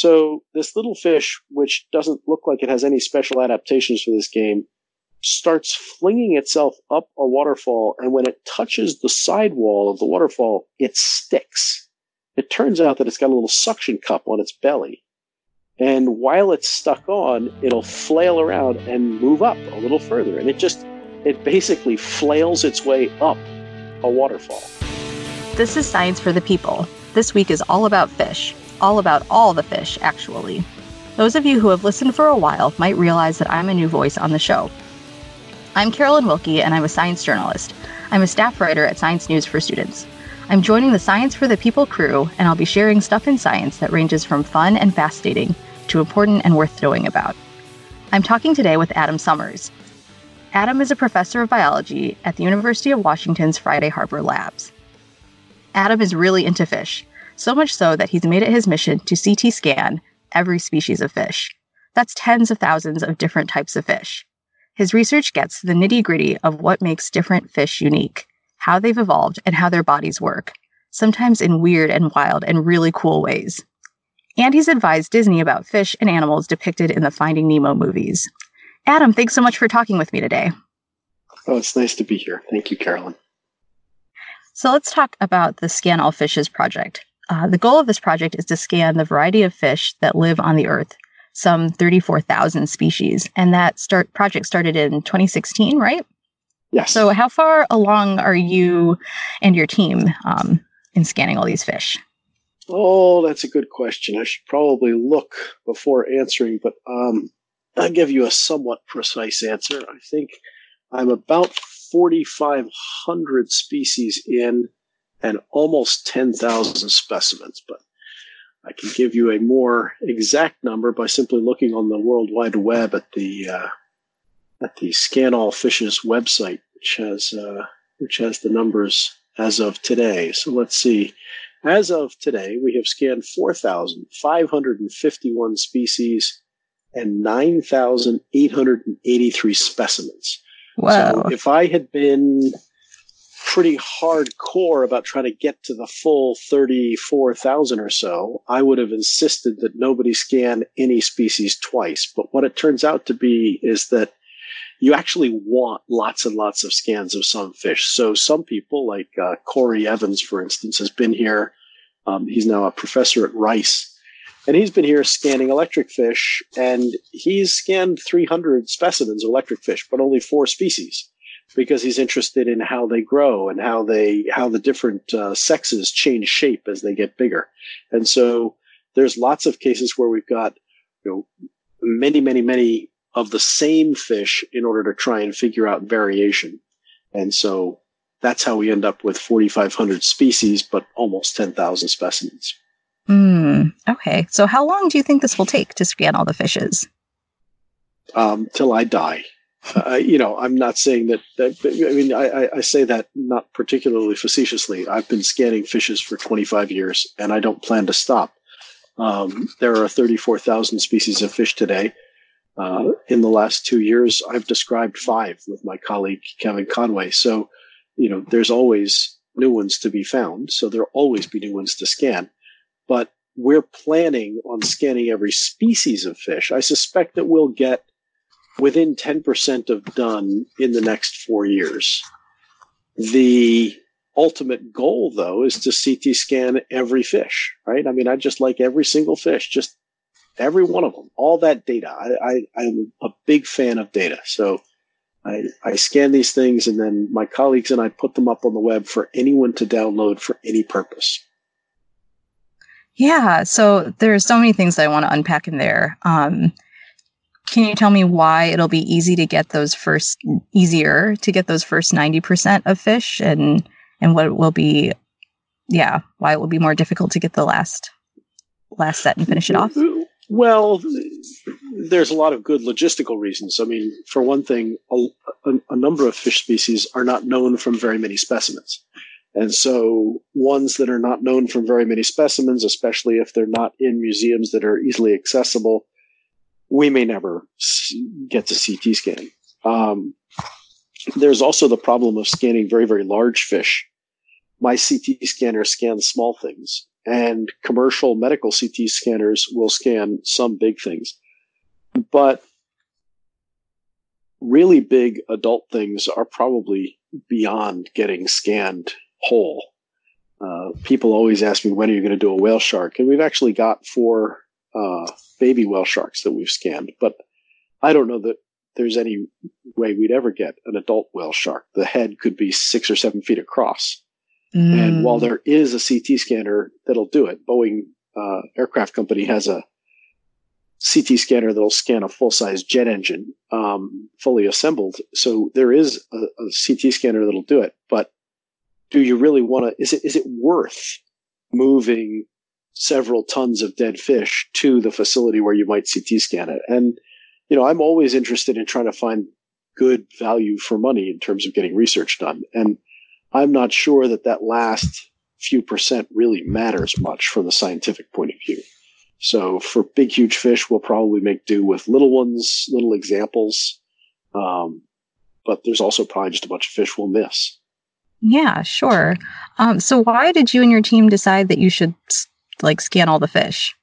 So this little fish, which doesn't look like it has any special adaptations for this game, starts flinging itself up a waterfall, and when it touches the sidewall of the waterfall, it sticks. It turns out that it's got a little suction cup on its belly. And while it's stuck on, it'll flail around and move up a little further. And it just, it basically flails its way up a waterfall. This is Science for the People. This week is all about fish, all about all the fish, actually. Those of you who have listened for a while might realize that I'm a new voice on the show. I'm Carolyn Wilke, and I'm a science journalist. I'm a staff writer at Science News for Students. I'm joining the Science for the People crew, and I'll be sharing stuff in science that ranges from fun and fascinating to important and worth knowing about. I'm talking today with Adam Summers. Adam is a professor of biology at the University of Washington's Friday Harbor Labs. Adam is really into fish, so much so that he's made it his mission to CT scan every species of fish. That's tens of thousands of different types of fish. His research gets to the nitty gritty of what makes different fish unique, how they've evolved, and how their bodies work, sometimes in weird and wild and really cool ways. And he's advised Disney about fish and animals depicted in the Finding Nemo movies. Adam, thanks so much for talking with me today. Oh, it's nice to be here. Thank you, Carolyn. So let's talk about the Scan All Fishes project. Uh, the goal of this project is to scan the variety of fish that live on the Earth some 34,000 species. And that start project started in 2016, right? Yes. So how far along are you and your team um, in scanning all these fish? Oh, that's a good question. I should probably look before answering, but um, I'll give you a somewhat precise answer. I think I'm about 4,500 species in and almost 10,000 specimens, but I can give you a more exact number by simply looking on the World Wide Web at the uh, at the Scan All Fishes website, which has uh, which has the numbers as of today. So let's see. As of today, we have scanned 4,551 species and 9,883 specimens. Wow. So if I had been pretty hardcore about trying to get to the full 34,000 or so, I would have insisted that nobody scan any species twice. But what it turns out to be is that you actually want lots and lots of scans of some fish. So some people, like uh, Kory Evans, for instance, has been here. Um, he's now a professor at Rice. And he's been here scanning electric fish, and he's scanned 300 specimens of electric fish, but only four species because he's interested in how they grow and how they how the different uh, sexes change shape as they get bigger. And so there's lots of cases where we've got you know many many many of the same fish in order to try and figure out variation. And so that's how we end up with 4,500 species, but almost 10,000 specimens. Mm, okay. So how long do you think this will take to scan all the fishes? Um, till I die. Uh, you know, I'm not saying that, that I mean, I, I, say that not particularly facetiously. I've been scanning fishes for 25 years and I don't plan to stop. Um, there are 34,000 species of fish today. Uh, in the last two years, I've described five with my colleague Kevin Conway. So, you know, there's always new ones to be found. So there'll always be new ones to scan. But we're planning on scanning every species of fish. I suspect that we'll get within 10% of done in the next four years. The ultimate goal, though, is to CT scan every fish, right? I mean, I just like every single fish, just every one of them, all that data. I, I, am a big fan of data. So I, I scan these things and then my colleagues and I put them up on the web for anyone to download for any purpose. Yeah. So there's so many things that I want to unpack in there. Um, can you tell me why it'll be easy to get those first easier to get those first 90% of fish and and what will be yeah, why it will be more difficult to get the last last set and finish it off? Well, there's a lot of good logistical reasons. I mean, for one thing, a, a, a number of fish species are not known from very many specimens. And so ones that are not known from very many specimens, especially if they're not in museums that are easily accessible, we may never get to CT scanning. Um, there's also the problem of scanning very, very large fish. My CT scanner scans small things. and commercial medical CT scanners will scan some big things. But really big adult things are probably beyond getting scanned whole. Uh, people always ask me, when are you going to do a whale shark? And we've actually got four uh, baby whale sharks that we've scanned, but I don't know that there's any way we'd ever get an adult whale shark. The head could be six or seven feet across. Mm. And while there is a CT scanner that'll do it, Boeing uh, Aircraft Company has a CT scanner that'll scan a full size jet engine, um, fully assembled. So there is a, a, CT scanner that'll do it. But do you really want to? Is it is it worth moving several tons of dead fish to the facility where you might CT scan it? And you know, I'm always interested in trying to find good value for money in terms of getting research done. And I'm not sure that that last few percent really matters much from the scientific point of view. So for big, huge fish, we'll probably make do with little ones, little examples. Um, but there's also probably just a bunch of fish we'll miss. Yeah, sure. Um, so why did you and your team decide that you should like scan all the fish?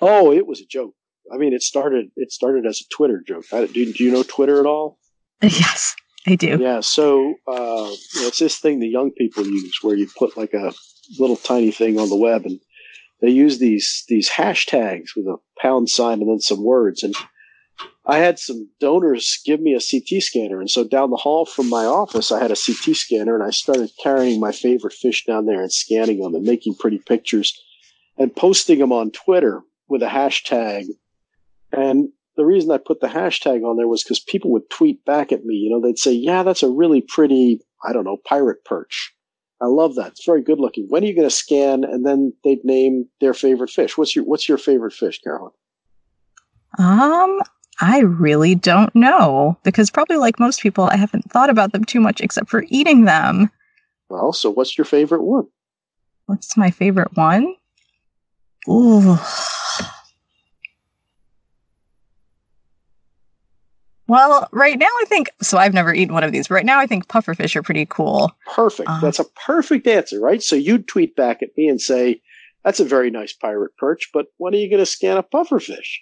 Oh, it was a joke. I mean, it started. It started as a Twitter joke. I, do, do you know Twitter at all? Yes, I do. Yeah. So uh, it's this thing the young people use, where you put like a little tiny thing on the web, and they use these these hashtags with a pound sign and then some words. And I had some donors give me a CT scanner, and so down the hall from my office, I had a CT scanner, and I started carrying my favorite fish down there and scanning them and making pretty pictures and posting them on Twitter with a hashtag. And the reason I put the hashtag on there was because people would tweet back at me. You know, they'd say, "Yeah, that's a really pretty, I don't know, pirate perch." I love that. It's very good looking. When are you going to scan? And then they'd name their favorite fish. What's your What's your favorite fish, Carolyn? Um, I really don't know because probably like most people, I haven't thought about them too much except for eating them. Well, so what's your favorite one? What's my favorite one? Ooh. Well, right now I think so. I've never eaten one of these. But right now I think pufferfish are pretty cool. Perfect. Uh, That's a perfect answer, right? So you'd tweet back at me and say, "That's a very nice pirate perch, but when are you going to scan a pufferfish?"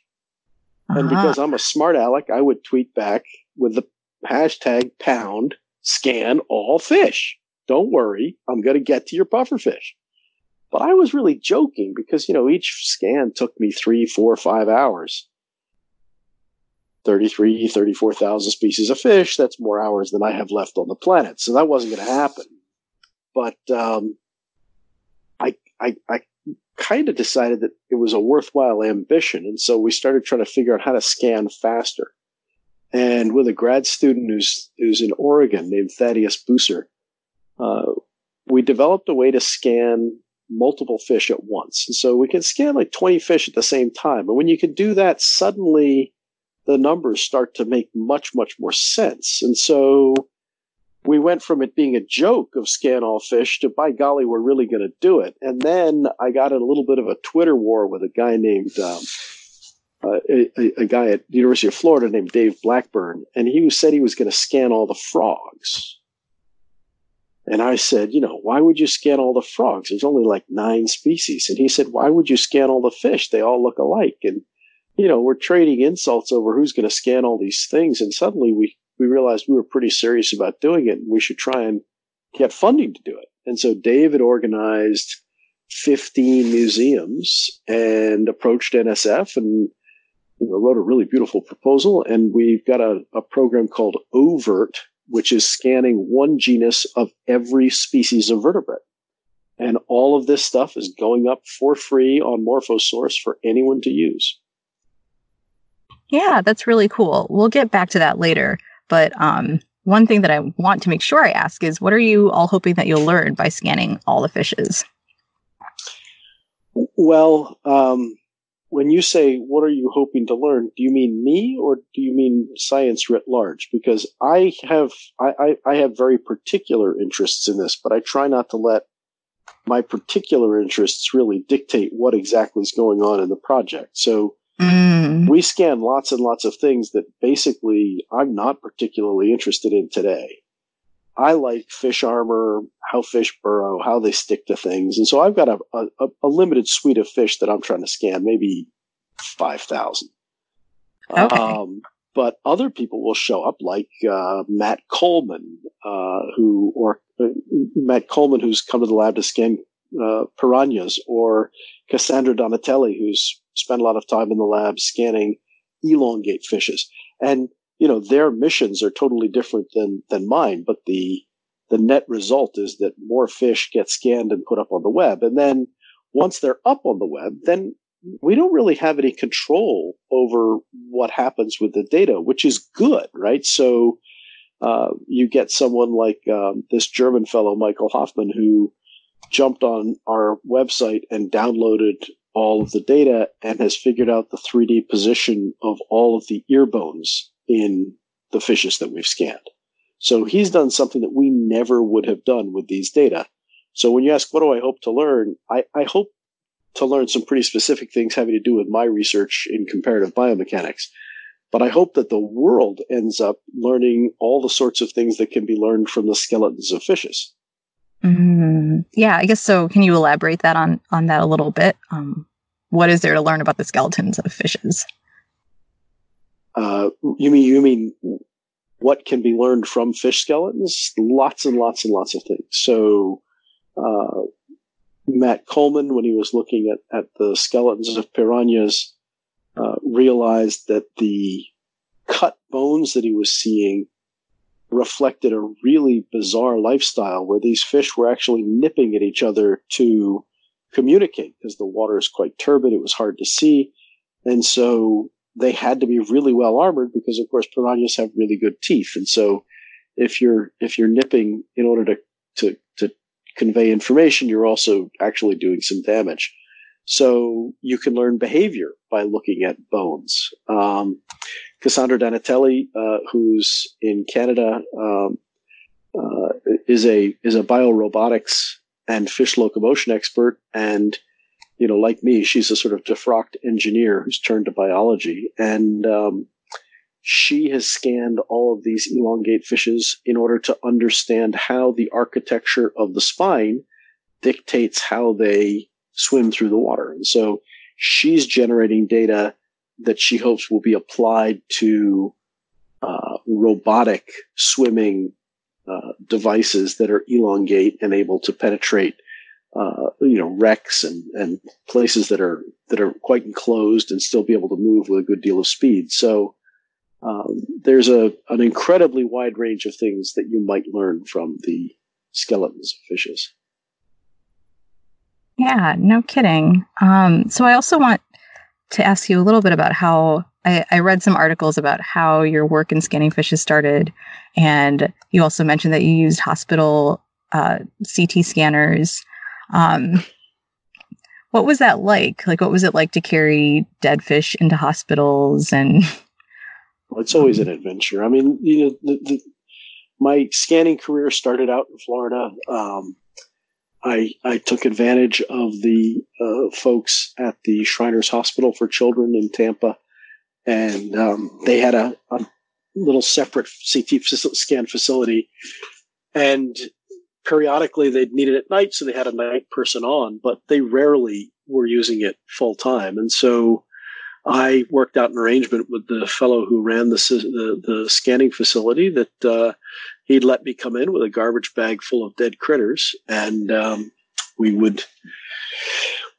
Uh-huh. And because I'm a smart aleck, I would tweet back with the hashtag pound scan all fish. Don't worry, I'm going to get to your pufferfish. But I was really joking because you know each scan took me three, four, five hours 33, 34,000 species of fish. That's more hours than I have left on the planet. So that wasn't going to happen. But um, I, I, I kind of decided that it was a worthwhile ambition. And so we started trying to figure out how to scan faster. And with a grad student who's, who's in Oregon named Thaddeus Buser, uh, we developed a way to scan multiple fish at once. And so we can scan like 20 fish at the same time. And when you can do that, suddenly the numbers start to make much, much more sense. And so we went from it being a joke of scan all fish to by golly, we're really going to do it. And then I got in a little bit of a Twitter war with a guy named, um, uh, a, a, guy at the University of Florida named Dave Blackburn, and he said he was going to scan all the frogs. And I said, you know, why would you scan all the frogs? There's only like nine species. And he said, why would you scan all the fish? They all look alike. And you know, we're trading insults over who's going to scan all these things. And suddenly we, we realized we were pretty serious about doing it and we should try and get funding to do it. And so David organized 15 museums and approached NSF and you know, wrote a really beautiful proposal. And we've got a, a program called OVERT, which is scanning one genus of every species of vertebrate. And all of this stuff is going up for free on Morphosource for anyone to use. Yeah, that's really cool. We'll get back to that later. But um, one thing that I want to make sure I ask is what are you all hoping that you'll learn by scanning all the fishes? Well, um, when you say what are you hoping to learn, do you mean me or do you mean science writ large? Because I have I, I, I have very particular interests in this, but I try not to let my particular interests really dictate what exactly is going on in the project. So Mm. We scan lots and lots of things that basically I'm not particularly interested in today. I like fish armor, how fish burrow, how they stick to things. And so I've got a, a, a limited suite of fish that I'm trying to scan, maybe 5,000. Okay. Um, but other people will show up like uh, Matt Kolmann, uh, who, or uh, Matt Kolmann, who's come to the lab to scan uh, piranhas, or Cassandra Donatelli, who's spent a lot of time in the lab scanning elongate fishes. And you know, their missions are totally different than, than mine, but the, the net result is that more fish get scanned and put up on the web. And then once they're up on the web, then we don't really have any control over what happens with the data, which is good, right? So, uh, you get someone like um, this German fellow, Michael Hoffman, who jumped on our website and downloaded all of the data and has figured out the 3D position of all of the ear bones in the fishes that we've scanned. So he's done something that we never would have done with these data. So when you ask, what do I hope to learn? I, I hope to learn some pretty specific things having to do with my research in comparative biomechanics. But I hope that the world ends up learning all the sorts of things that can be learned from the skeletons of fishes. Mm, yeah, I guess so. Can you elaborate that on on that a little bit? Um, what is there to learn about the skeletons of fishes? Uh, you mean you mean what can be learned from fish skeletons? Lots and lots and lots of things. So, uh, Matt Kolmann, when he was looking at, at the skeletons of piranhas, uh, realized that the cut bones that he was seeing reflected a really bizarre lifestyle where these fish were actually nipping at each other to communicate because the water is quite turbid. It was hard to see. And so they had to be really well armored because, of course, piranhas have really good teeth, and so if you're if you're nipping in order to to to convey information, you're also actually doing some damage. So you can learn behavior by looking at bones. Um, Cassandra Donatelli, uh, who's in Canada, um, uh, is a is a biorobotics and fish locomotion expert, and you know, like me, she's a sort of defrocked engineer who's turned to biology. And um, she has scanned all of these elongate fishes in order to understand how the architecture of the spine dictates how they swim through the water. And so she's generating data that she hopes will be applied to uh, robotic swimming uh, devices that are elongate and able to penetrate uh, you know wrecks and and places that are that are quite enclosed and still be able to move with a good deal of speed. So um, there's a an incredibly wide range of things that you might learn from the skeletons of fishes. Yeah, no kidding. Um, so I also want to ask you a little bit about how I, I, read some articles about how your work in scanning fishes started, and you also mentioned that you used hospital uh, CT scanners um, what was that like? Like, what was it like to carry dead fish into hospitals? And well, it's always an adventure. I mean, you know, the, the, my scanning career started out in Florida. Um, I I took advantage of the uh, folks at the Shriners Hospital for Children in Tampa, and um, they had a, a little separate CT scan facility, and periodically they'd need it at night, so they had a night person on, but they rarely were using it full time. And so I worked out an arrangement with the fellow who ran the the, the scanning facility that uh, he'd let me come in with a garbage bag full of dead critters, and um, we would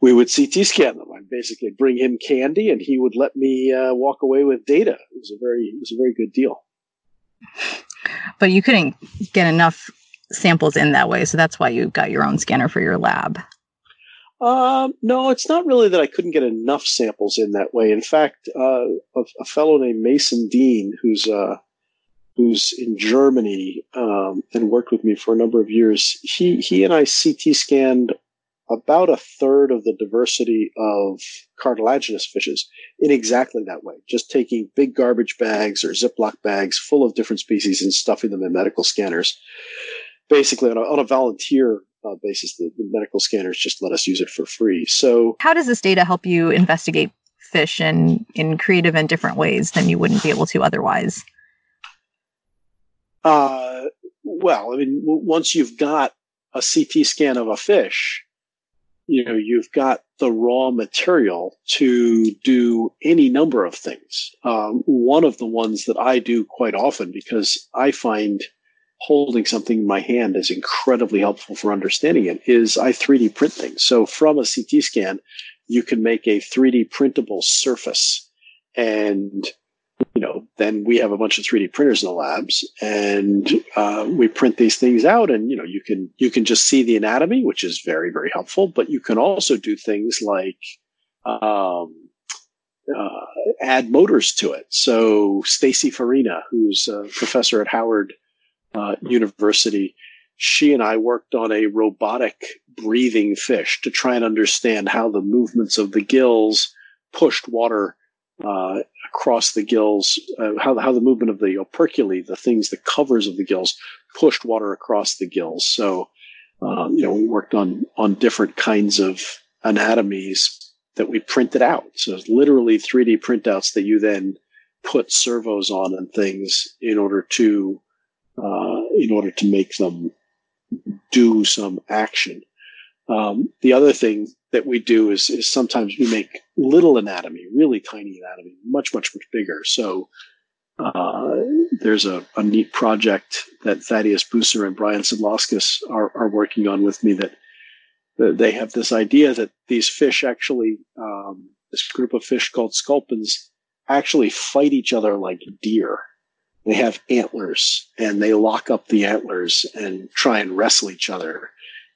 we would CT scan them. I'd basically bring him candy, and he would let me uh, walk away with data. It was a very it was a very good deal. But you couldn't get enough samples in that way. So that's why you got your own scanner for your lab. Um, no, it's not really that I couldn't get enough samples in that way. In fact, uh, a, a, fellow named Mason Dean, who's uh, who's in Germany um, and worked with me for a number of years, he he and I CT scanned about a third of the diversity of cartilaginous fishes in exactly that way, just taking big garbage bags or Ziploc bags full of different species and stuffing them in medical scanners basically on a, on a volunteer uh, basis, the, the, medical scanners just let us use it for free. So, how does this data help you investigate fish in in creative and different ways than you wouldn't be able to otherwise? Uh, well, I mean, w- once you've got a CT scan of a fish, you know, you've got the raw material to do any number of things. Um, one of the ones that I do quite often because I find holding something in my hand is incredibly helpful for understanding it is I 3D print things. So from a CT scan, you can make a 3D printable surface and you know, then we have a bunch of 3D printers in the labs, and uh, we print these things out. And you know, you can you can just see the anatomy, which is very very helpful. But you can also do things like um, uh, add motors to it. So Stacy Farina, who's a professor at Howard uh, University, she and I worked on a robotic breathing fish to try and understand how the movements of the gills pushed water uh, across the gills, uh, how, how the movement of the operculi, the things, the covers of the gills, pushed water across the gills. So, um, you know, we worked on on different kinds of anatomies that we printed out. So it's literally 3D printouts that you then put servos on and things in order to uh, in order to make them do some action. Um, the other thing that we do is, is sometimes we make little anatomy, really tiny anatomy, much, much, much bigger. So uh, there's a, a, neat project that Thaddeus Buser and Brian Sidlauskas are, are working on with me that, that they have this idea that these fish actually, um, this group of fish called sculpins, actually fight each other like deer. They have antlers and they lock up the antlers and try and wrestle each other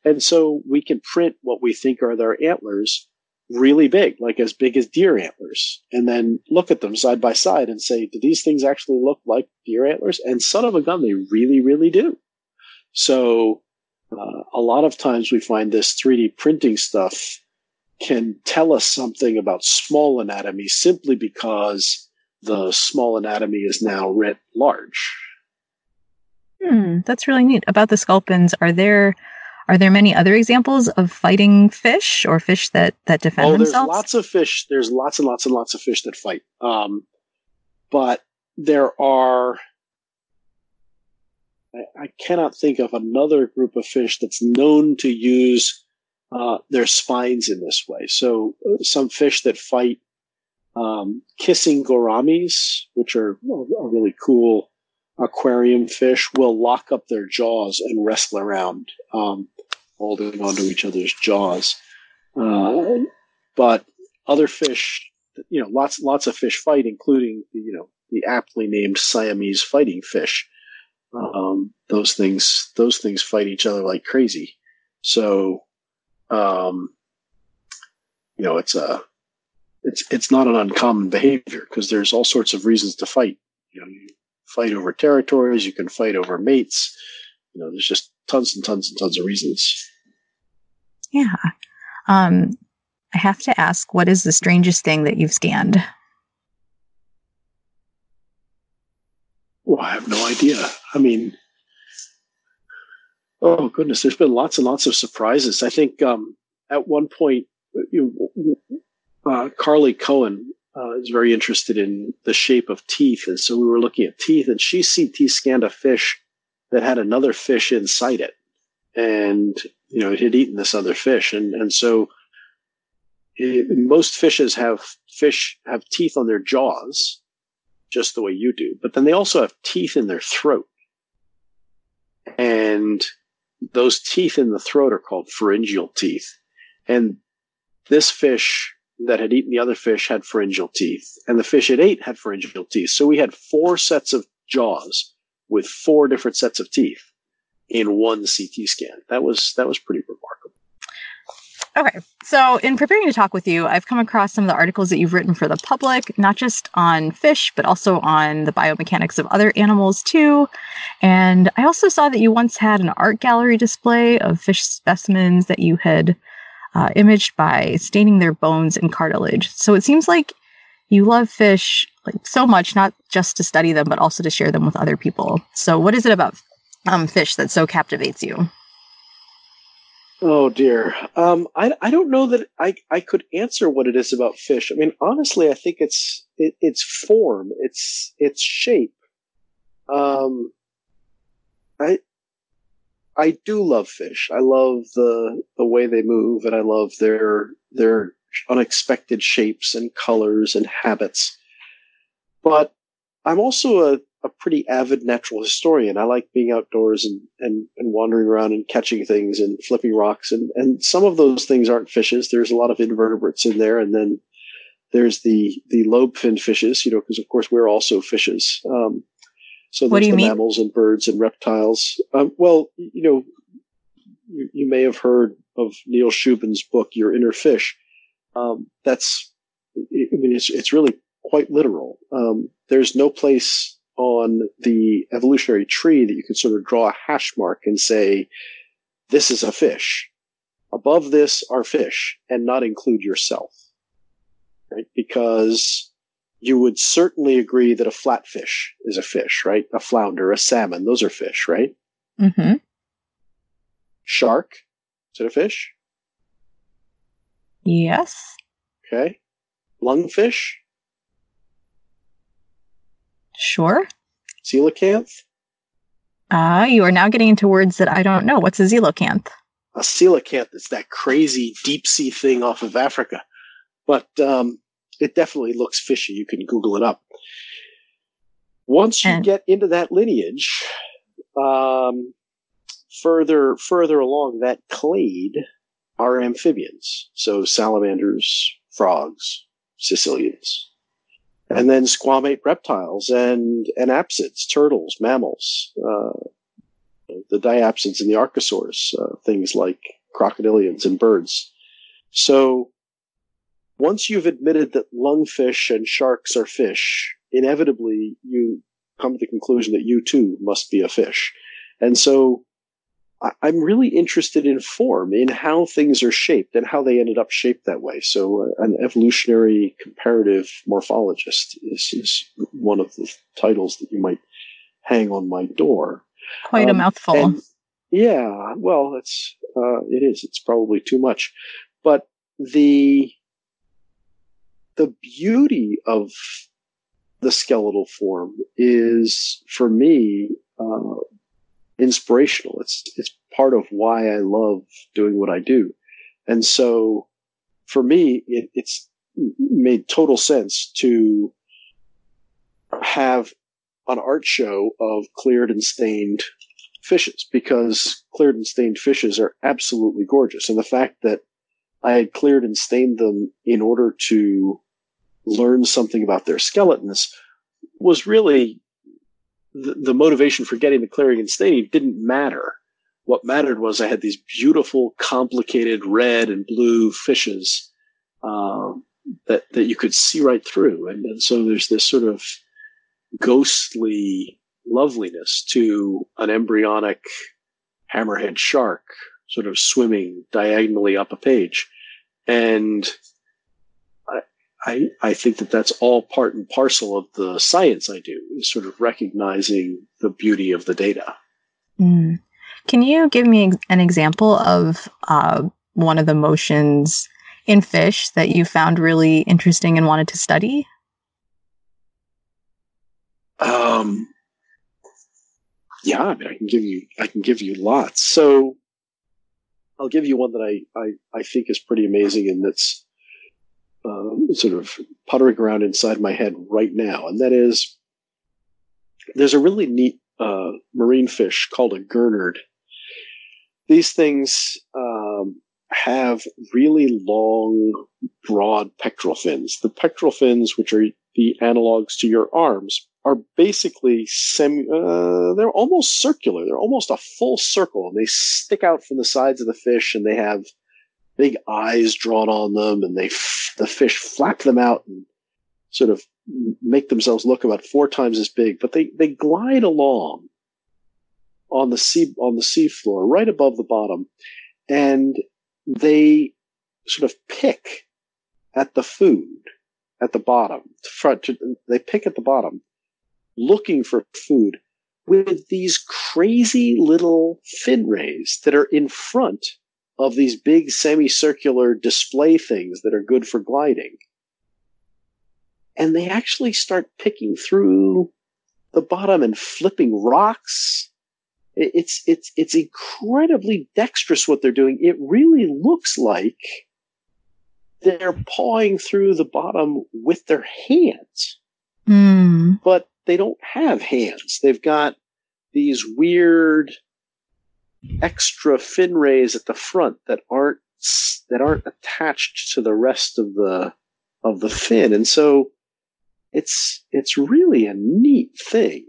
and so we can print what we think are their antlers really big, like as big as deer antlers, and then look at them side by side and say, do these things actually look like deer antlers? And son of a gun, they really, really do. So uh, a lot of times we find this 3D printing stuff can tell us something about small anatomy simply because the small anatomy is now writ large. Hmm, that's really neat. About the sculpins, are there are there many other examples of fighting fish or fish that that defend oh, themselves? There's lots of fish. There's lots and lots and lots of fish that fight. Um, but there are. I, I, cannot think of another group of fish that's known to use uh, their spines in this way. So uh, some fish that fight um, kissing gouramis, which are a really cool aquarium fish, will lock up their jaws and wrestle around. Um, holding onto each other's jaws. Uh, but other fish, you know, lots lots of fish fight, including the, you know the aptly named Siamese fighting fish. Um, those things those things fight each other like crazy. So, um, you know, it's a it's it's not an uncommon behavior because there's all sorts of reasons to fight. You know, you fight over territories, you can fight over mates. You know, there's just tons and tons and tons of reasons. Yeah. Um, I have to ask, what is the strangest thing that you've scanned? Well, I have no idea. I mean, oh goodness, there's been lots and lots of surprises. I think um, at one point, you, uh, Karly Cohen uh, is very interested in the shape of teeth, and so we were looking at teeth, and she CT scanned a fish that had another fish inside it, and you know, it had eaten this other fish. And, and so it, most fishes have fish have teeth on their jaws, just the way you do, but then they also have teeth in their throat. And those teeth in the throat are called pharyngeal teeth. And this fish that had eaten the other fish had pharyngeal teeth, and the fish it ate had pharyngeal teeth. So we had four sets of jaws with four different sets of teeth in one CT scan. That was that was pretty remarkable. Okay, so in preparing to talk with you, I've come across some of the articles that you've written for the public, not just on fish, but also on the biomechanics of other animals too. And I also saw that you once had an art gallery display of fish specimens that you had uh, imaged by staining their bones and cartilage. So it seems like you love fish like so much, not just to study them, but also to share them with other people. So what is it about um, fish that so captivates you? Oh dear. Um, I, I don't know that I, I could answer what it is about fish. I mean, honestly, I think it's, it, it's form, it's, it's shape. Um, I, I do love fish. I love the the way they move, and I love their their unexpected shapes and colors and habits. But I'm also a, a pretty avid natural historian. I like being outdoors and, and, and wandering around and catching things and flipping rocks. And, and some of those things aren't fishes. There's a lot of invertebrates in there. And then there's the, the lobe finned fishes, you know, because of course we're also fishes. Um, so there's the mean? mammals and birds and reptiles. Um, well, you know, you, you, may have heard of Neil Shubin's book, Your Inner Fish. Um, that's, I mean, it's, it's really quite literal. Um, there's no place on the evolutionary tree that you can sort of draw a hash mark and say, this is a fish. Above this are fish and not include yourself. Right? Because you would certainly agree that a flatfish is a fish, right? A flounder, a salmon, those are fish, right? Mm-hmm. Shark, is it a fish? Yes. Okay. Lungfish? Sure. Coelacanth? Ah, uh, you are now getting into words that I don't know. What's a coelacanth? A coelacanth is that crazy deep sea thing off of Africa. But um, it definitely looks fishy. You can Google it up. Once you and- get into that lineage, um, further further along that clade are amphibians. So salamanders, frogs, caecilians. And then squamate reptiles and, and apsids, turtles, mammals, uh, the diapsids and the archosaurs, uh, things like crocodilians and birds. So once you've admitted that lungfish and sharks are fish, inevitably you come to the conclusion that you too must be a fish. And so I'm really interested in form, in how things are shaped and how they ended up shaped that way. So, uh, an evolutionary comparative morphologist is, is, one of the titles that you might hang on my door. Quite um, a mouthful. And, yeah, well, it's uh, it is. It's probably too much, but the the beauty of the skeletal form is for me uh, inspirational. It's it's part of why I love doing what I do, and so for me, it, it's made total sense to have an art show of cleared and stained fishes because cleared and stained fishes are absolutely gorgeous, and the fact that I had cleared and stained them in order to learn something about their skeletons was really the, the motivation for getting the clearing and staining didn't matter. What mattered was I had these beautiful, complicated red and blue fishes um, that that you could see right through, and, and so there's this sort of ghostly loveliness to an embryonic hammerhead shark sort of swimming diagonally up a page. And I, I think that that's all part and parcel of the science I do is sort of recognizing the beauty of the data. Mm. Can you give me an example of uh, one of the motions in fish that you found really interesting and wanted to study? Um, yeah, I mean, I can give you, I can give you lots. So I'll give you one that I, I, I think is pretty amazing and that's um, sort of puttering around inside my head right now, and that is there's a really neat uh, marine fish called a gurnard. These things um, have really long, broad pectoral fins. The pectoral fins, which are the analogs to your arms, are basically semi, uh, they're almost circular. They're almost a full circle and they stick out from the sides of the fish and they have big eyes drawn on them, and they f- the fish flap them out and sort of make themselves look about four times as big. But they they glide along on the sea on the seafloor, right above the bottom, and they sort of pick at the food at the bottom. Front, they pick at the bottom, looking for food with these crazy little fin rays that are in front of these big semicircular display things that are good for gliding. And they actually start picking through the bottom and flipping rocks it's it's it's incredibly dexterous what they're doing. It really looks like they're pawing through the bottom with their hands, Mm. but they don't have hands. They've got these weird extra fin rays at the front that aren't that aren't attached to the rest of the of the fin, and so it's it's really a neat thing.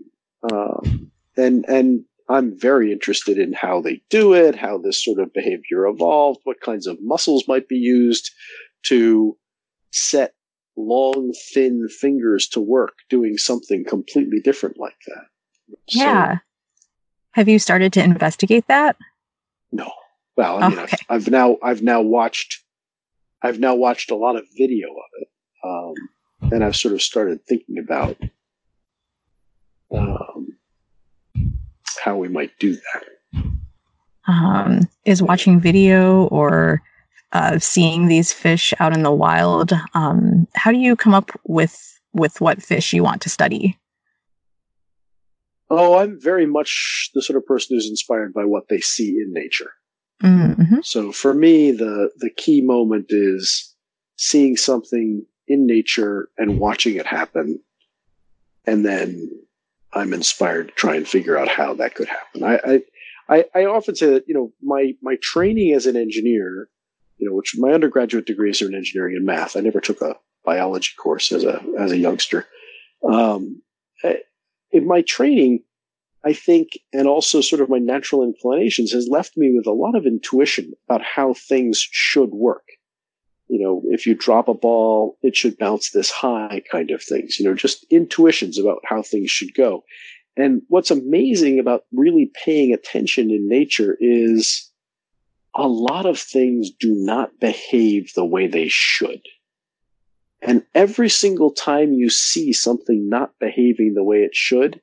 Um, and and I'm very interested in how they do it, how this sort of behavior evolved, what kinds of muscles might be used to set long, thin fingers to work doing something completely different like that. So, Yeah. Have you started to investigate that? no. Well, I mean, Okay. I've, I've now I've now watched I've now watched a lot of video of it, um, and I've sort of started thinking about um, how we might do that. Um, is watching video or uh, seeing these fish out in the wild? Um, how do you come up with with what fish you want to study? Oh, I'm very much the sort of person who's inspired by what they see in nature. Mm-hmm. So for me, the the key moment is seeing something in nature and watching it happen, and then I'm inspired to try and figure out how that could happen. I I, I, often say that you know my my training as an engineer, you know, which my undergraduate degrees are in engineering and math. I never took a biology course as a as a youngster. Um, in my training, I think, and also sort of my natural inclinations has left me with a lot of intuition about how things should work. You know, if you drop a ball, it should bounce this high kind of things, you know, just intuitions about how things should go. And what's amazing about really paying attention in nature is a lot of things do not behave the way they should. And every single time you see something not behaving the way it should,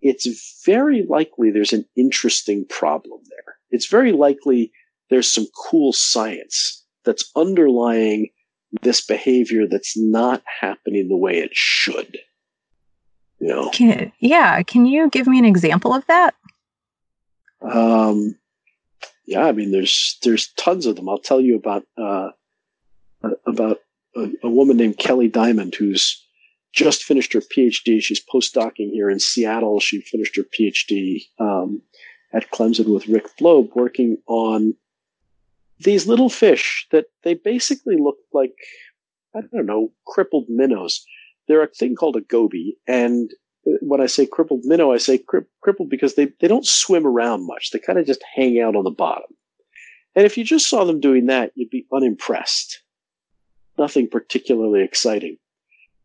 it's very likely there's an interesting problem there. It's very likely there's some cool science that's underlying this behavior that's not happening the way it should. You know, Can, yeah, can you give me an example of that? um, yeah, I mean, there's there's tons of them. I'll tell you about uh, about a, a woman named Kelly Diamond who's just finished her PhD. She's postdocing here in Seattle. She finished her PhD um, at Clemson with Rick Blob, working on these little fish that they basically look like I don't know crippled minnows. They're a thing called a goby, and when I say crippled minnow, I say cri- crippled because they, they don't swim around much. They kind of just hang out on the bottom. And if you just saw them doing that, you'd be unimpressed. Nothing particularly exciting.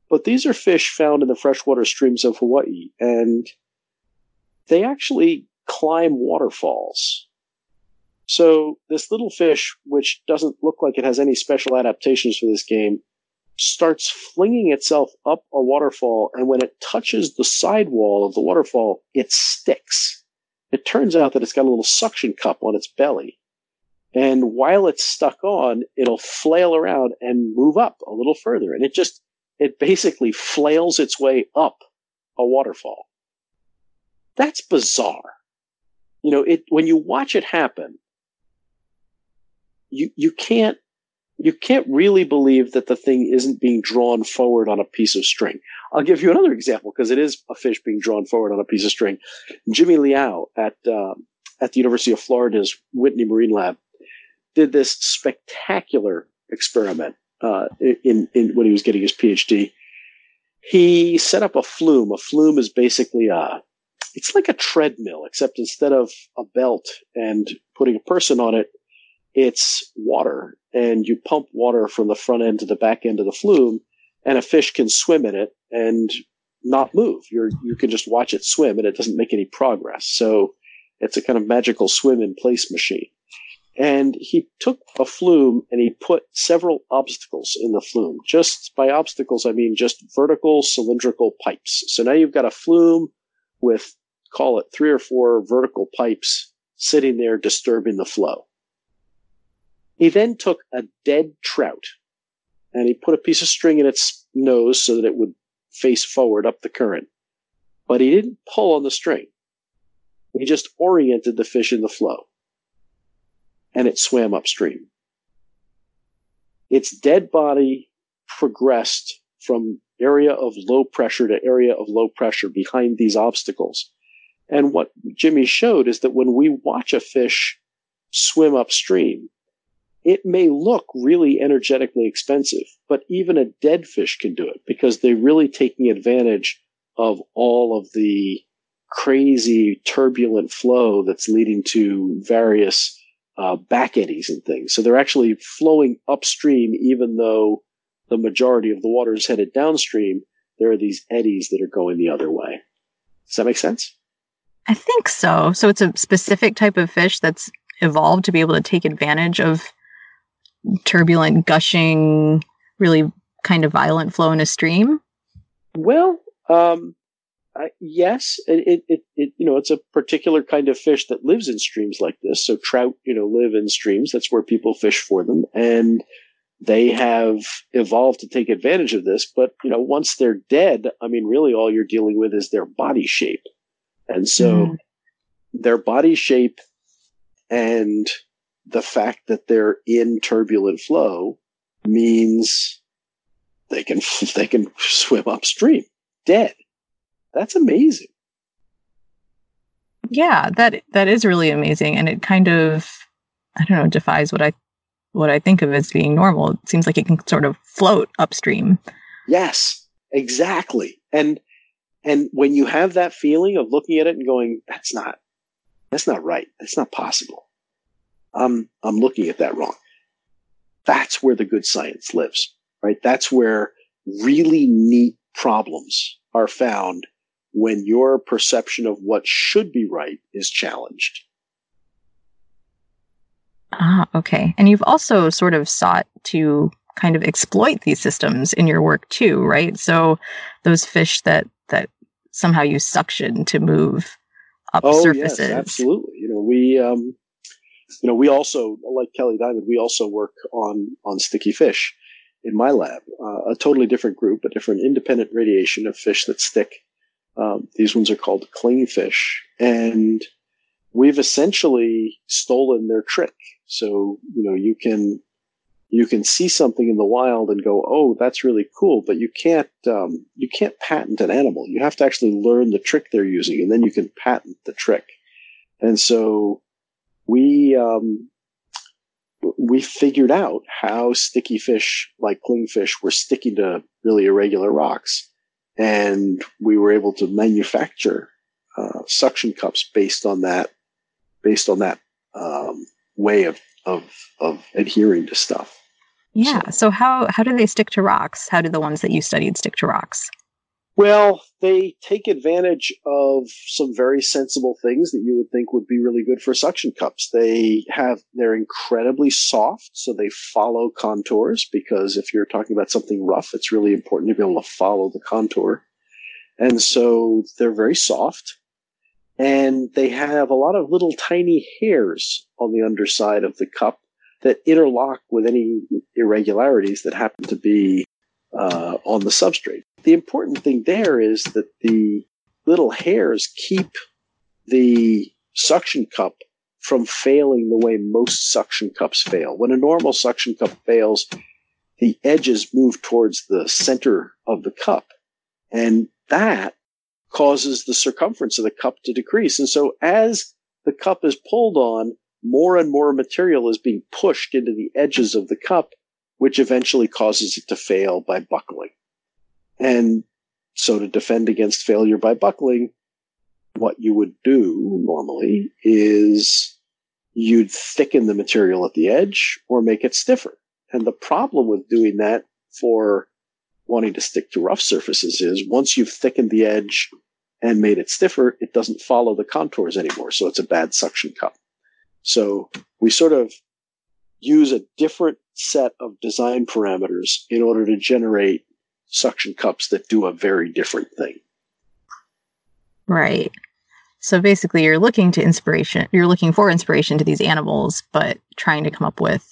But these are fish found in the freshwater streams of Hawaii, and they actually climb waterfalls. So this little fish, which doesn't look like it has any special adaptations for this game, starts flinging itself up a waterfall, and when it touches the sidewall of the waterfall, it sticks. It turns out that it's got a little suction cup on its belly. And while it's stuck on, it'll flail around and move up a little further. And it just, it basically flails its way up a waterfall. That's bizarre. You know, it, when you watch it happen, you, you can't you can't really believe that the thing isn't being drawn forward on a piece of string. I'll give you another example because it is a fish being drawn forward on a piece of string. Jimmy Liao at uh, at the University of Florida's Whitney Marine Lab did this spectacular experiment uh, in, in when he was getting his PhD. He set up a flume. A flume is basically a it's like a treadmill, except instead of a belt and putting a person on it, it's water and you pump water from the front end to the back end of the flume and a fish can swim in it and not move. You're, you can just watch it swim and it doesn't make any progress. So it's a kind of magical swim in place machine. And he took a flume and he put several obstacles in the flume. Just by obstacles, I mean just vertical cylindrical pipes. So now you've got a flume with, call it three or four vertical pipes sitting there disturbing the flow. He then took a dead trout and he put a piece of string in its nose so that it would face forward up the current. But he didn't pull on the string. He just oriented the fish in the flow and it swam upstream. Its dead body progressed from area of low pressure to area of low pressure behind these obstacles. And what Jimmy showed is that when we watch a fish swim upstream, it may look really energetically expensive, but even a dead fish can do it because they're really taking advantage of all of the crazy turbulent flow that's leading to various uh, back eddies and things. So they're actually flowing upstream, even though the majority of the water is headed downstream. There are these eddies that are going the other way. Does that make sense? I think so. So it's a specific type of fish that's evolved to be able to take advantage of turbulent, gushing, really kind of violent flow in a stream? Well, um, I, yes, it, it, it, you know, it's a particular kind of fish that lives in streams like this. So trout, you know, live in streams. That's where people fish for them. And they have evolved to take advantage of this. But, you know, once they're dead, I mean, really all you're dealing with is their body shape. And so mm. their body shape and the fact that they're in turbulent flow means they can they can swim upstream dead. That's amazing. Yeah, that that is really amazing and it kind of I don't know, defies what I what I think of as being normal. It seems like it can sort of float upstream. Yes, exactly. And and when you have that feeling of looking at it and going, that's not that's not right. That's not possible. I'm, I'm looking at that wrong. That's where the good science lives, right? That's where really neat problems are found when your perception of what should be right is challenged. Ah, okay. And you've also sort of sought to kind of exploit these systems in your work too, right? So those fish that that somehow use suction to move up oh, surfaces. Yes, absolutely. You know, we um, you know, we also, like Kelly Diamond, we also work on, on sticky fish in my lab, uh, a totally different group, a different independent radiation of fish that stick. Um, these ones are called clingfish and we've essentially stolen their trick. So, you know, you can, you can see something in the wild and go, "Oh, that's really cool," but you can't um, you can't patent an animal. You have to actually learn the trick they're using, and then you can patent the trick. And so we um, we figured out how sticky fish like clingfish were sticking to really irregular rocks, and we were able to manufacture uh, suction cups based on that based on that um, way of, of of adhering to stuff. Yeah. So, so how how do they stick to rocks? How do the ones that you studied stick to rocks? Well, they take advantage of some very sensible things that you would think would be really good for suction cups. They have, they're incredibly soft, so they follow contours because if you're talking about something rough, it's really important to be able to follow the contour. And so they're very soft and they have a lot of little tiny hairs on the underside of the cup that interlock with any irregularities that happen to be uh, on the substrate. The important thing there is that the little hairs keep the suction cup from failing the way most suction cups fail. When a normal suction cup fails, the edges move towards the center of the cup. And that causes the circumference of the cup to decrease. And so as the cup is pulled on, more and more material is being pushed into the edges of the cup which eventually causes it to fail by buckling. And so to defend against failure by buckling, what you would do normally is you'd thicken the material at the edge or make it stiffer. And the problem with doing that for wanting to stick to rough surfaces is once you've thickened the edge and made it stiffer, it doesn't follow the contours anymore. So it's a bad suction cup. So we sort of use a different set of design parameters in order to generate suction cups that do a very different thing. Right. So basically, you're looking to inspiration, you're looking for inspiration to these animals, but trying to come up with,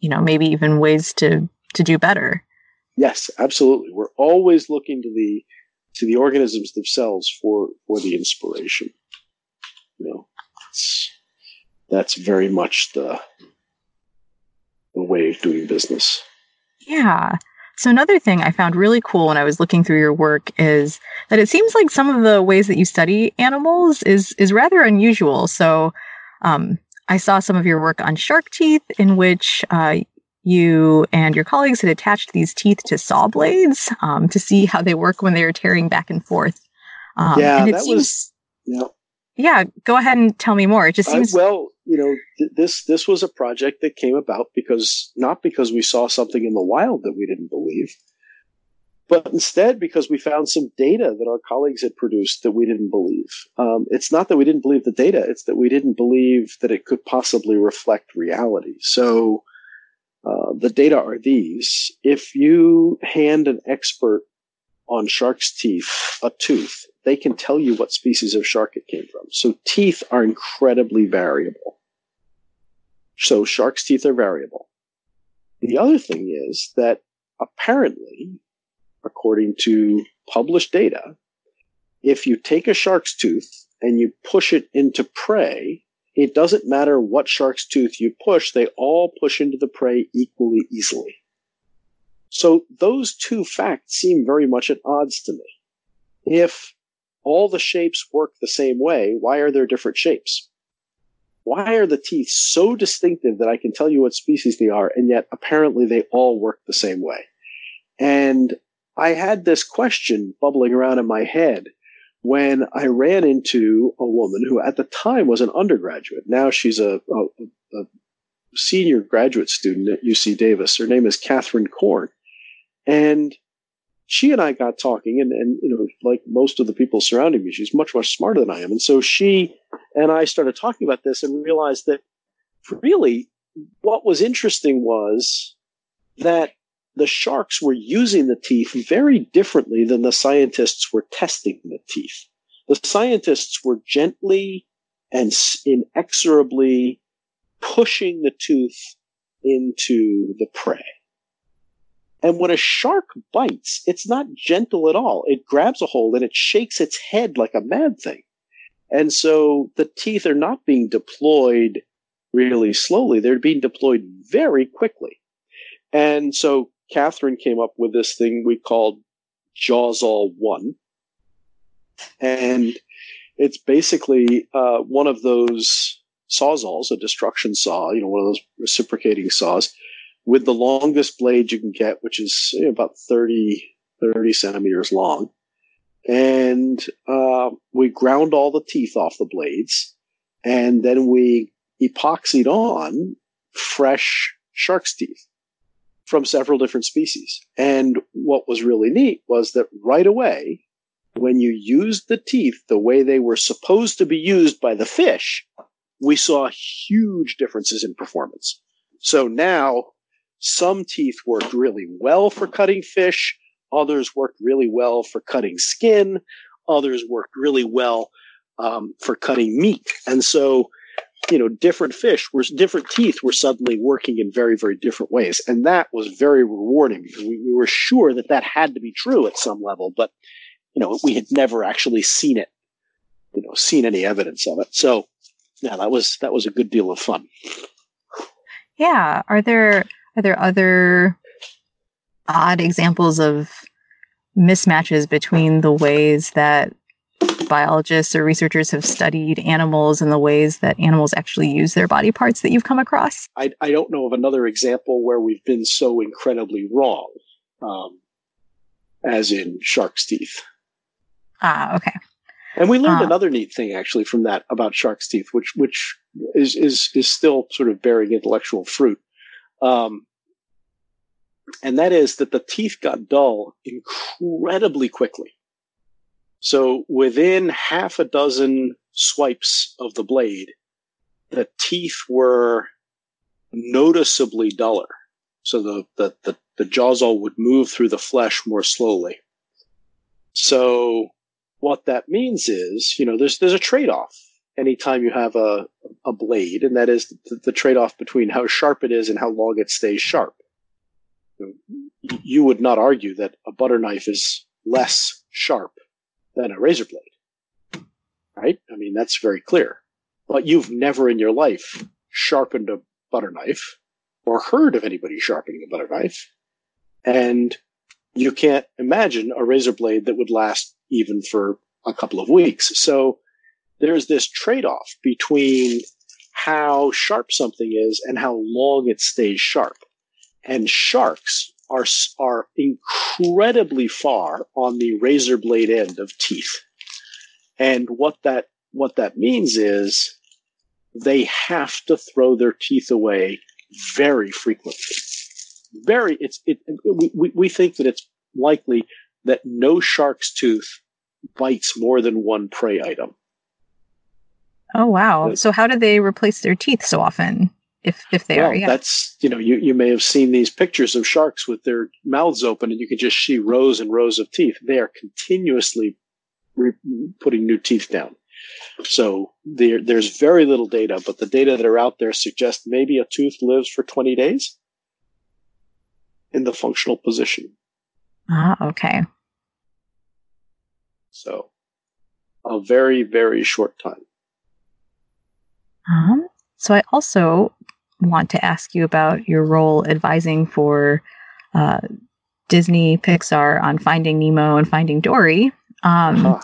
you know, maybe even ways to to do better. Yes, absolutely. We're always looking to the to the organisms themselves for for the inspiration. You know, that's very much the the way of doing business. Yeah. So another thing I found really cool when I was looking through your work is that it seems like some of the ways that you study animals is is rather unusual. So um, I saw some of your work on shark teeth, in which uh, you and your colleagues had attached these teeth to saw blades um, to see how they work when they are tearing back and forth. Um, yeah, and that seems, was. Yeah. Yeah, go ahead and tell me more. It just seems uh, well. You know, th- this this was a project that came about because not because we saw something in the wild that we didn't believe, but instead because we found some data that our colleagues had produced that we didn't believe. Um, it's not that we didn't believe the data; it's that we didn't believe that it could possibly reflect reality. So uh, the data are these. If you hand an expert on shark's teeth a tooth, they can tell you what species of shark it came from. So teeth are incredibly variable. So shark's teeth are variable. The other thing is that apparently, according to published data, if you take a shark's tooth and you push it into prey, it doesn't matter what shark's tooth you push, they all push into the prey equally easily. So those two facts seem very much at odds to me. If all the shapes work the same way, why are there different shapes? Why are the teeth so distinctive that I can tell you what species they are, and yet apparently they all work the same way? And I had this question bubbling around in my head when I ran into a woman who at the time was an undergraduate. Now she's a, a, a senior graduate student at UC Davis. Her name is Katherine Corn. And she and I got talking, and, and you know, like most of the people surrounding me, she's much, much smarter than I am. And so she and I started talking about this and realized that really what was interesting was that the sharks were using the teeth very differently than the scientists were testing the teeth. The scientists were gently and inexorably pushing the tooth into the prey. And when a shark bites, it's not gentle at all. It grabs a hold and it shakes its head like a mad thing. And so the teeth are not being deployed really slowly. They're being deployed very quickly. And so Katherine came up with this thing we called Jawzall One, and it's basically uh, one of those sawzalls, a destruction saw, you know, one of those reciprocating saws, with the longest blade you can get, which is you know, about 30, 30 centimeters long. And uh, we ground all the teeth off the blades, and then we epoxied on fresh shark's teeth from several different species. And what was really neat was that right away, when you used the teeth the way they were supposed to be used by the fish, we saw huge differences in performance. So now some teeth worked really well for cutting fish. Others worked really well for cutting skin. Others worked really well um, for cutting meat. And so you know, different fish were different teeth were suddenly working in very, very different ways. And that was very rewarding because we, we were sure that that had to be true at some level, but, you know, we had never actually seen it, you know, seen any evidence of it. So yeah, that was, that was a good deal of fun. Yeah. Are there, are there other odd examples of mismatches between the ways that biologists or researchers have studied animals and the ways that animals actually use their body parts that you've come across? I, I don't know of another example where we've been so incredibly wrong, um, as in shark's teeth. Ah, okay. And we learned uh, another neat thing actually from that about shark's teeth, which which is is is still sort of bearing intellectual fruit. Um, and that is that the teeth got dull incredibly quickly. So within half a dozen swipes of the blade, the teeth were noticeably duller. So the, the, the, the jawzall would move through the flesh more slowly. So what that means is, you know, there's, there's a trade-off anytime you have a, a blade, and that is the, the trade-off between how sharp it is and how long it stays sharp. You would not argue that a butter knife is less sharp than a razor blade. Right? I mean, that's very clear. but you've never in your life sharpened a butter knife or heard of anybody sharpening a butter knife. And you can't imagine a razor blade that would last even for a couple of weeks. So there's this trade off between how sharp something is and how long it stays sharp. And sharks are, are incredibly far on the razor blade end of teeth. And what that, what that means is they have to throw their teeth away very frequently. Very, it's, it, we, we think that it's likely that no shark's tooth bites more than one prey item. Oh wow! So how do they replace their teeth so often? If if they well, are, yeah. that's you know you you may have seen these pictures of sharks with their mouths open, and you can just see rows and rows of teeth. They are continuously re- putting new teeth down. So there, there's very little data, but the data that are out there suggest maybe a tooth lives for 20 days in the functional position. Ah, okay. So a very, very short time. Um, so I also want to ask you about your role advising for uh, Disney Pixar on Finding Nemo and Finding Dory. Um, huh.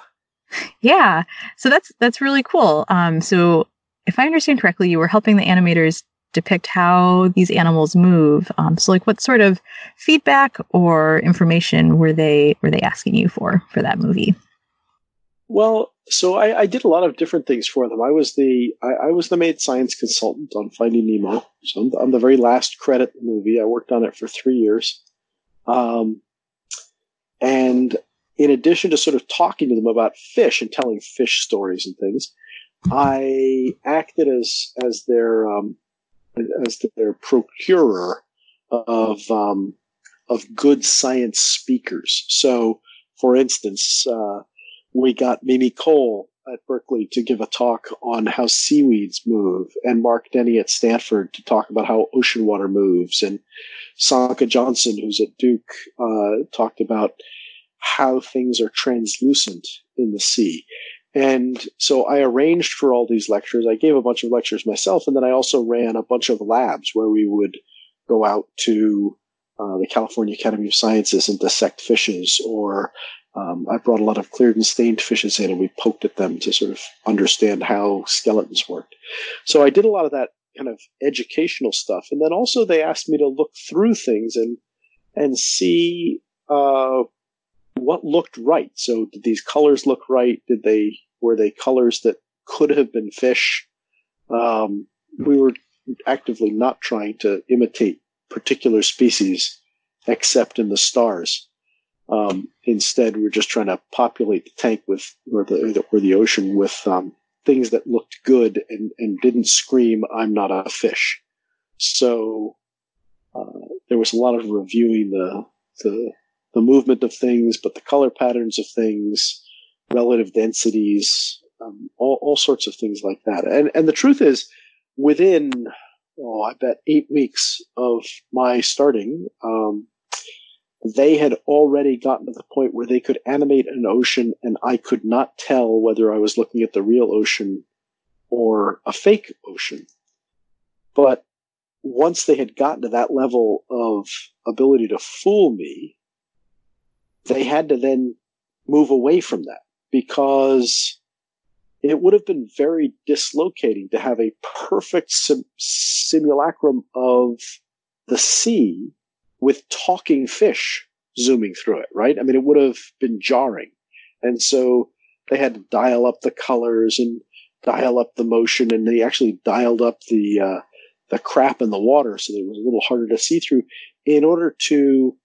Yeah, so that's that's really cool. Um, so if I understand correctly, you were helping the animators depict how these animals move. Um, so, like, what sort of feedback or information were they were they asking you for for that movie? Well, so I, I did a lot of different things for them. I was the I, I was the main science consultant on Finding Nemo. So I'm the, I'm the very last credit movie. I worked on it for three years, um, and in addition to sort of talking to them about fish and telling fish stories and things, I acted as as their um, as their procurer of um, of good science speakers. So, for instance, uh, we got Mimi Koehl at Berkeley to give a talk on how seaweeds move, and Mark Denny at Stanford to talk about how ocean water moves, and Sönke Johnsen, who's at Duke, uh, talked about how things are translucent in the sea. And so I arranged for all these lectures. I gave a bunch of lectures myself, and then I also ran a bunch of labs where we would go out to uh, the California Academy of Sciences and dissect fishes, or um, I brought a lot of cleared and stained fishes in, and we poked at them to sort of understand how skeletons worked. So I did a lot of that kind of educational stuff, and then also they asked me to look through things and and see uh, what looked right. So did these colors look right? Did they were they colors that could have been fish? Um, we were actively not trying to imitate particular species, except in the stars. Um, instead, we're just trying to populate the tank with or the or the ocean with um, things that looked good and, and didn't scream "I'm not a fish." So uh, there was a lot of reviewing the the the movement of things, but the color patterns of things, relative densities, um, all, all sorts of things like that. And and the truth is, within oh, I bet eight weeks of my starting, um, they had already gotten to the point where they could animate an ocean, and I could not tell whether I was looking at the real ocean or a fake ocean. But once they had gotten to that level of ability to fool me, they had to then move away from that because it would have been very dislocating to have a perfect sim- simulacrum of the sea with talking fish zooming through it, right? I mean, it would have been jarring. And so they had to dial up the colors and dial up the motion, and they actually dialed up the uh, the crap in the water so that it was a little harder to see through in order to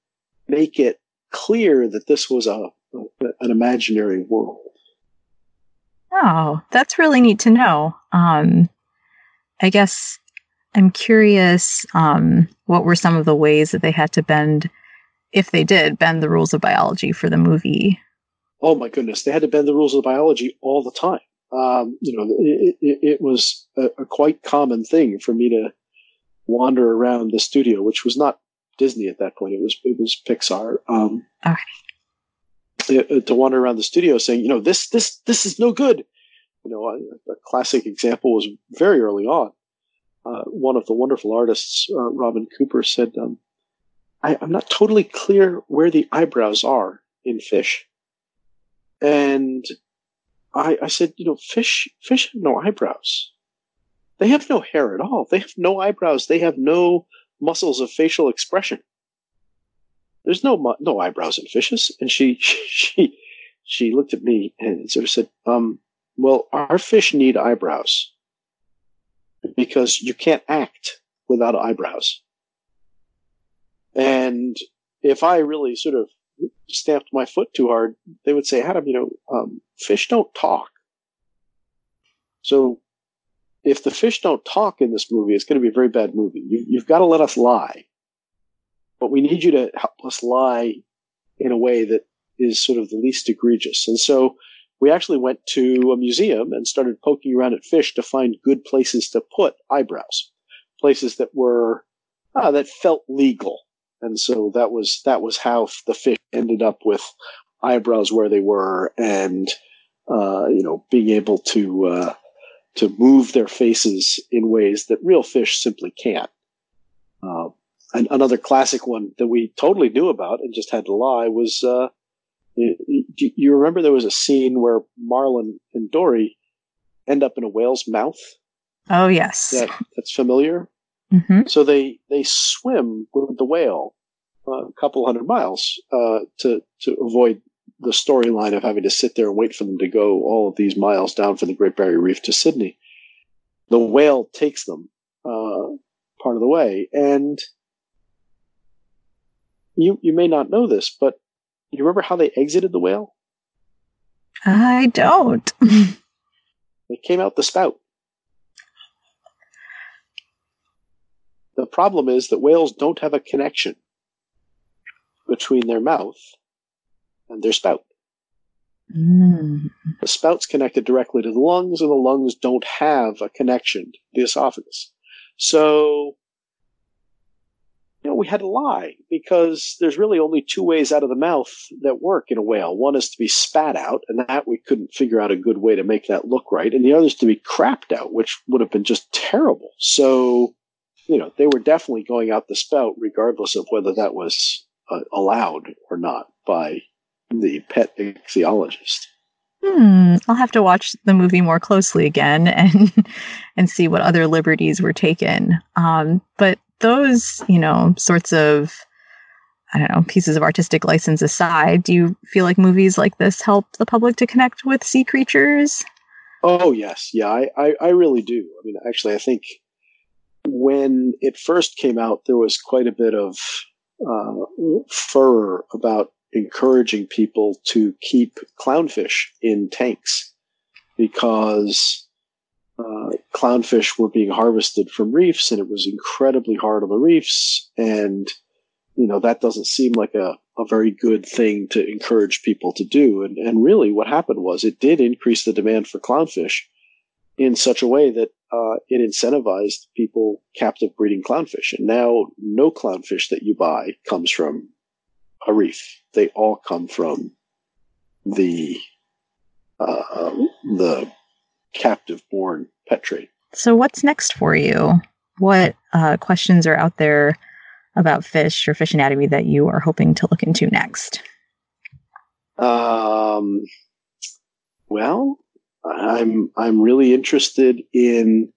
make it clear that this was a, a an imaginary world. Oh, that's really neat to know. Um, I guess I'm curious um, what were some of the ways that they had to bend, if they did, bend the rules of biology for the movie? Oh my goodness, they had to bend the rules of biology all the time. Um, you know, it, it, it was a, a, quite common thing for me to wander around the studio, which was not Disney at that point. It was it was Pixar. Um, okay. To wander around the studio saying, you know, this this this is no good. You know, a, a classic example was very early on. Uh, one of the wonderful artists, uh, Robin Cooper, said, um, I, I'm not totally clear where the eyebrows are in fish. And I, I said, you know, fish, fish have no eyebrows. They have no hair at all. They have no eyebrows. They have no muscles of facial expression. There's no no eyebrows in fishes. And she she she looked at me and sort of said, um, "Well, our fish need eyebrows because you can't act without eyebrows." And if I really sort of stamped my foot too hard, they would say, Adam, you know, um, fish don't talk. So if the fish don't talk in this movie, it's going to be a very bad movie. You, you've got to let us lie. But we need you to help us lie in a way that is sort of the least egregious. And so we actually went to a museum and started poking around at fish to find good places to put eyebrows, places that were, uh, that felt legal and so that was that was how the fish ended up with eyebrows where they were, and uh, you know being able to uh, to move their faces in ways that real fish simply can't. Uh, and another classic one that we totally knew about and just had to lie was uh, you, you remember there was a scene where Marlin and Dory end up in a whale's mouth. Oh yes, that, that's familiar. Mm-hmm. So they they swim with the whale uh, a couple hundred miles uh, to to avoid the storyline of having to sit there and wait for them to go all of these miles down from the Great Barrier Reef to Sydney. The whale takes them uh, part of the way, and you you may not know this, but you remember how they exited the whale? I don't. they came out the spout. The problem is that whales don't have a connection between their mouth and their spout. Mm. The spout's connected directly to the lungs, and the lungs don't have a connection to the esophagus. So, you know, we had to lie because there's really only two ways out of the mouth that work in a whale. One is to be spat out, and that we couldn't figure out a good way to make that look right. And the other is to be crapped out, which would have been just terrible. So, you know, they were definitely going out the spout, regardless of whether that was uh, allowed or not by the pet ichthyologist. Hmm. I'll have to watch the movie more closely again and and see what other liberties were taken. Um, but those, you know, sorts of I don't know, pieces of artistic license aside, do you feel like movies like this help the public to connect with sea creatures? Oh yes, yeah, I, I, I really do. I mean, actually, I think when it first came out, there was quite a bit of uh, furor about encouraging people to keep clownfish in tanks because uh, clownfish were being harvested from reefs and it was incredibly hard on the reefs and you know that doesn't seem like a, a very good thing to encourage people to do and, and really what happened was it did increase the demand for clownfish in such a way that uh, it incentivized people captive breeding clownfish. And now no clownfish that you buy comes from a reef. They all come from the uh, the captive born pet trade. So what's next for you? What uh, questions are out there about fish or fish anatomy that you are hoping to look into next? Um, well, I'm I'm really interested in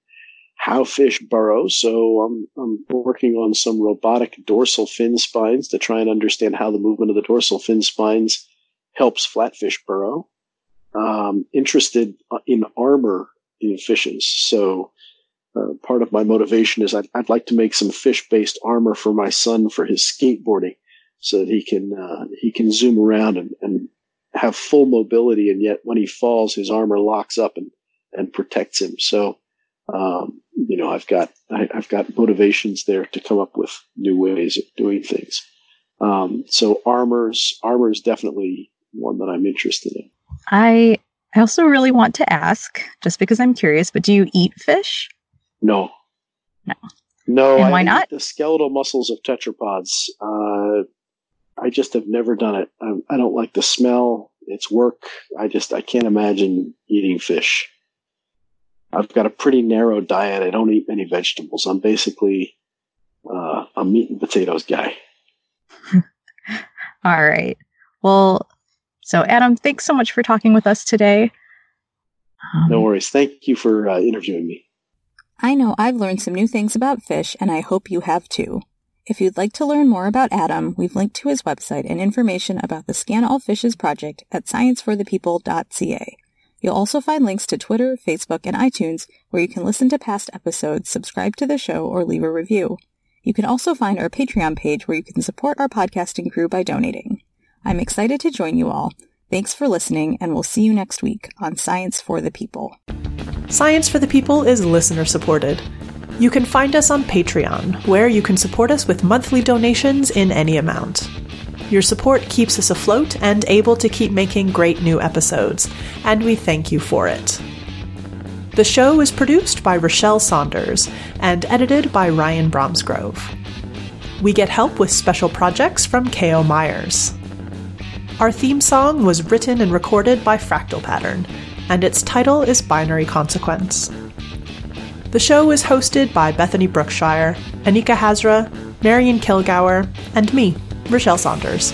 how fish burrow. So I'm I'm working on some robotic dorsal fin spines to try and understand how the movement of the dorsal fin spines helps flatfish burrow. Um, interested in armor in fishes. So uh, part of my motivation is I'd, I'd like to make some fish-based armor for my son for his skateboarding, so that he can uh, he can zoom around and, and have full mobility, and yet when he falls, his armor locks up and, and protects him. So, um, you know, I've got I, have got motivations there to come up with new ways of doing things. Um, so armors armor is definitely one that I'm interested in. I I also really want to ask, just because I'm curious, but do you eat fish? No. No. No. And why not? The skeletal muscles of tetrapods. Uh, I just have never done it. I, I don't like the smell. It's work. I just I can't imagine eating fish. I've got a pretty narrow diet. I don't eat many vegetables. I'm basically uh, a meat and potatoes guy. All right. Well, so Adam, thanks so much for talking with us today. Um, no worries. Thank you for uh, interviewing me. I know I've learned some new things about fish, and I hope you have too. If you'd like to learn more about Adam, we've linked to his website and information about the Scan All Fishes project at scienceforthepeople.ca. You'll also find links to Twitter, Facebook, and iTunes where you can listen to past episodes, subscribe to the show, or leave a review. You can also find our Patreon page where you can support our podcasting crew by donating. I'm excited to join you all. Thanks for listening, and we'll see you next week on Science for the People. Science for the People is listener supported. You can find us on Patreon, where you can support us with monthly donations in any amount. Your support keeps us afloat and able to keep making great new episodes, and we thank you for it. The show is produced by Rochelle Saunders and edited by Ryan Bromsgrove. We get help with special projects from K.O. Myers. Our theme song was written and recorded by Fractal Pattern, and its title is Binary Consequence. The show is hosted by Bethany Brookshire, Anika Hazra, Marion Kilgour, and me, Rochelle Saunders.